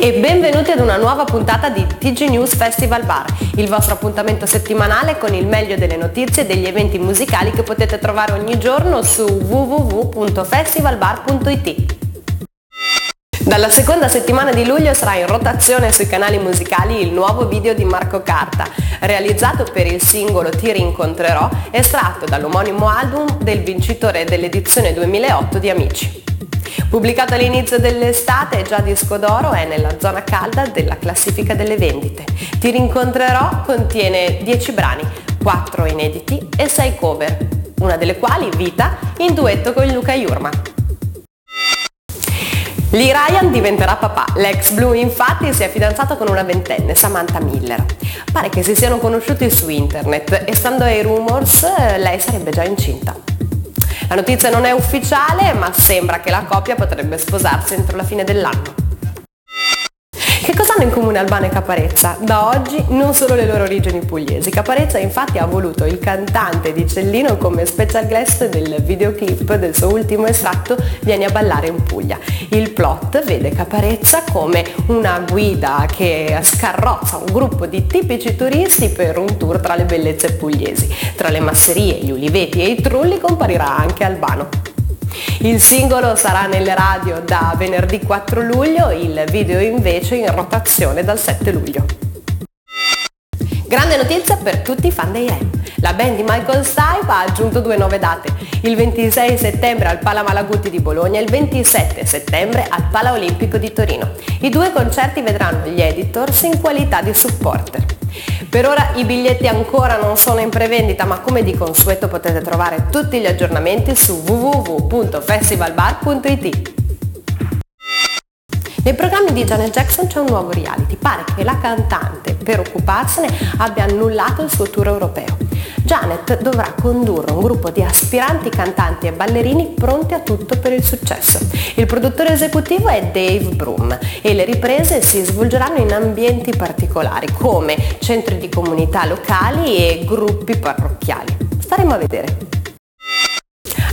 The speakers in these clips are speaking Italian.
e benvenuti ad una nuova puntata di TG News Festival Bar, il vostro appuntamento settimanale con il meglio delle notizie e degli eventi musicali che potete trovare ogni giorno su www.festivalbar.it. Dalla seconda settimana di luglio sarà in rotazione sui canali musicali il nuovo video di Marco Carta, realizzato per il singolo Ti rincontrerò, estratto dall'omonimo album del vincitore dell'edizione 2008 di Amici. Pubblicato all'inizio dell'estate, già disco d'oro, è nella zona calda della classifica delle vendite. Ti rincontrerò contiene 10 brani, 4 inediti e 6 cover, una delle quali Vita in duetto con Luca Jurma. Lee Ryan diventerà papà. L'ex Blue infatti si è fidanzato con una ventenne, Samantha Miller. Pare che si siano conosciuti su internet e stando ai rumors lei sarebbe già incinta. La notizia non è ufficiale, ma sembra che la coppia potrebbe sposarsi entro la fine dell'anno. Che cosa hanno in comune Albano e Caparezza? Da oggi non solo le loro origini pugliesi. Caparezza infatti ha voluto il cantante di Cellino come special guest del videoclip del suo ultimo estratto Vieni a ballare in Puglia. Il plot vede Caparezza come una guida che scarrozza un gruppo di tipici turisti per un tour tra le bellezze pugliesi. Tra le masserie, gli uliveti e i trulli comparirà anche Albano. Il singolo sarà nelle radio da venerdì 4 luglio, il video invece in rotazione dal 7 luglio. Grande notizia per tutti i fan dei Rem. La band di Michael Stipe ha aggiunto due nuove date, il 26 settembre al Pala Malaguti di Bologna e il 27 settembre al Pala Olimpico di Torino. I due concerti vedranno gli editors in qualità di supporter. Per ora i biglietti ancora non sono in prevendita ma come di consueto potete trovare tutti gli aggiornamenti su www.festivalbar.it. Nei programmi di Janet Jackson c'è un nuovo reality. Pare che la cantante, per occuparsene, abbia annullato il suo tour europeo. Janet dovrà condurre un gruppo di aspiranti cantanti e ballerini pronti a tutto per il successo. Il produttore esecutivo è Dave Broom e le riprese si svolgeranno in ambienti particolari come centri di comunità locali e gruppi parrocchiali. Staremo a vedere.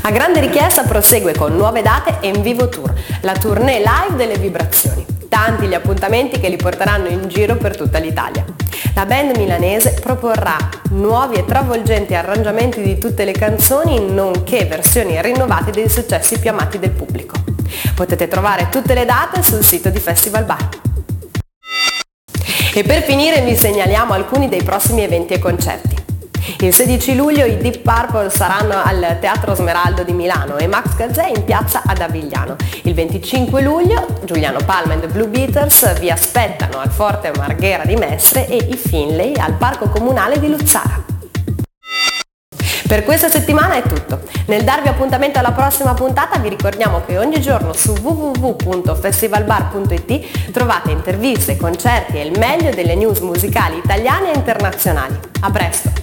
A grande richiesta prosegue con nuove date e in vivo tour, la tournée live delle vibrazioni. Tanti gli appuntamenti che li porteranno in giro per tutta l'Italia. La band milanese proporrà nuovi e travolgenti arrangiamenti di tutte le canzoni, nonché versioni rinnovate dei successi più amati del pubblico. Potete trovare tutte le date sul sito di Festival Bar. E per finire vi segnaliamo alcuni dei prossimi eventi e concerti. Il 16 luglio i Deep Purple saranno al Teatro Smeraldo di Milano e Max Gazzè in piazza ad Avigliano. Il 25 luglio Giuliano Palma e The Blue Beaters vi aspettano al Forte Marghera di Mestre e i Finlay al Parco Comunale di Luzzara. Per questa settimana è tutto. Nel darvi appuntamento alla prossima puntata vi ricordiamo che ogni giorno su www.festivalbar.it trovate interviste, concerti e il meglio delle news musicali italiane e internazionali. A presto!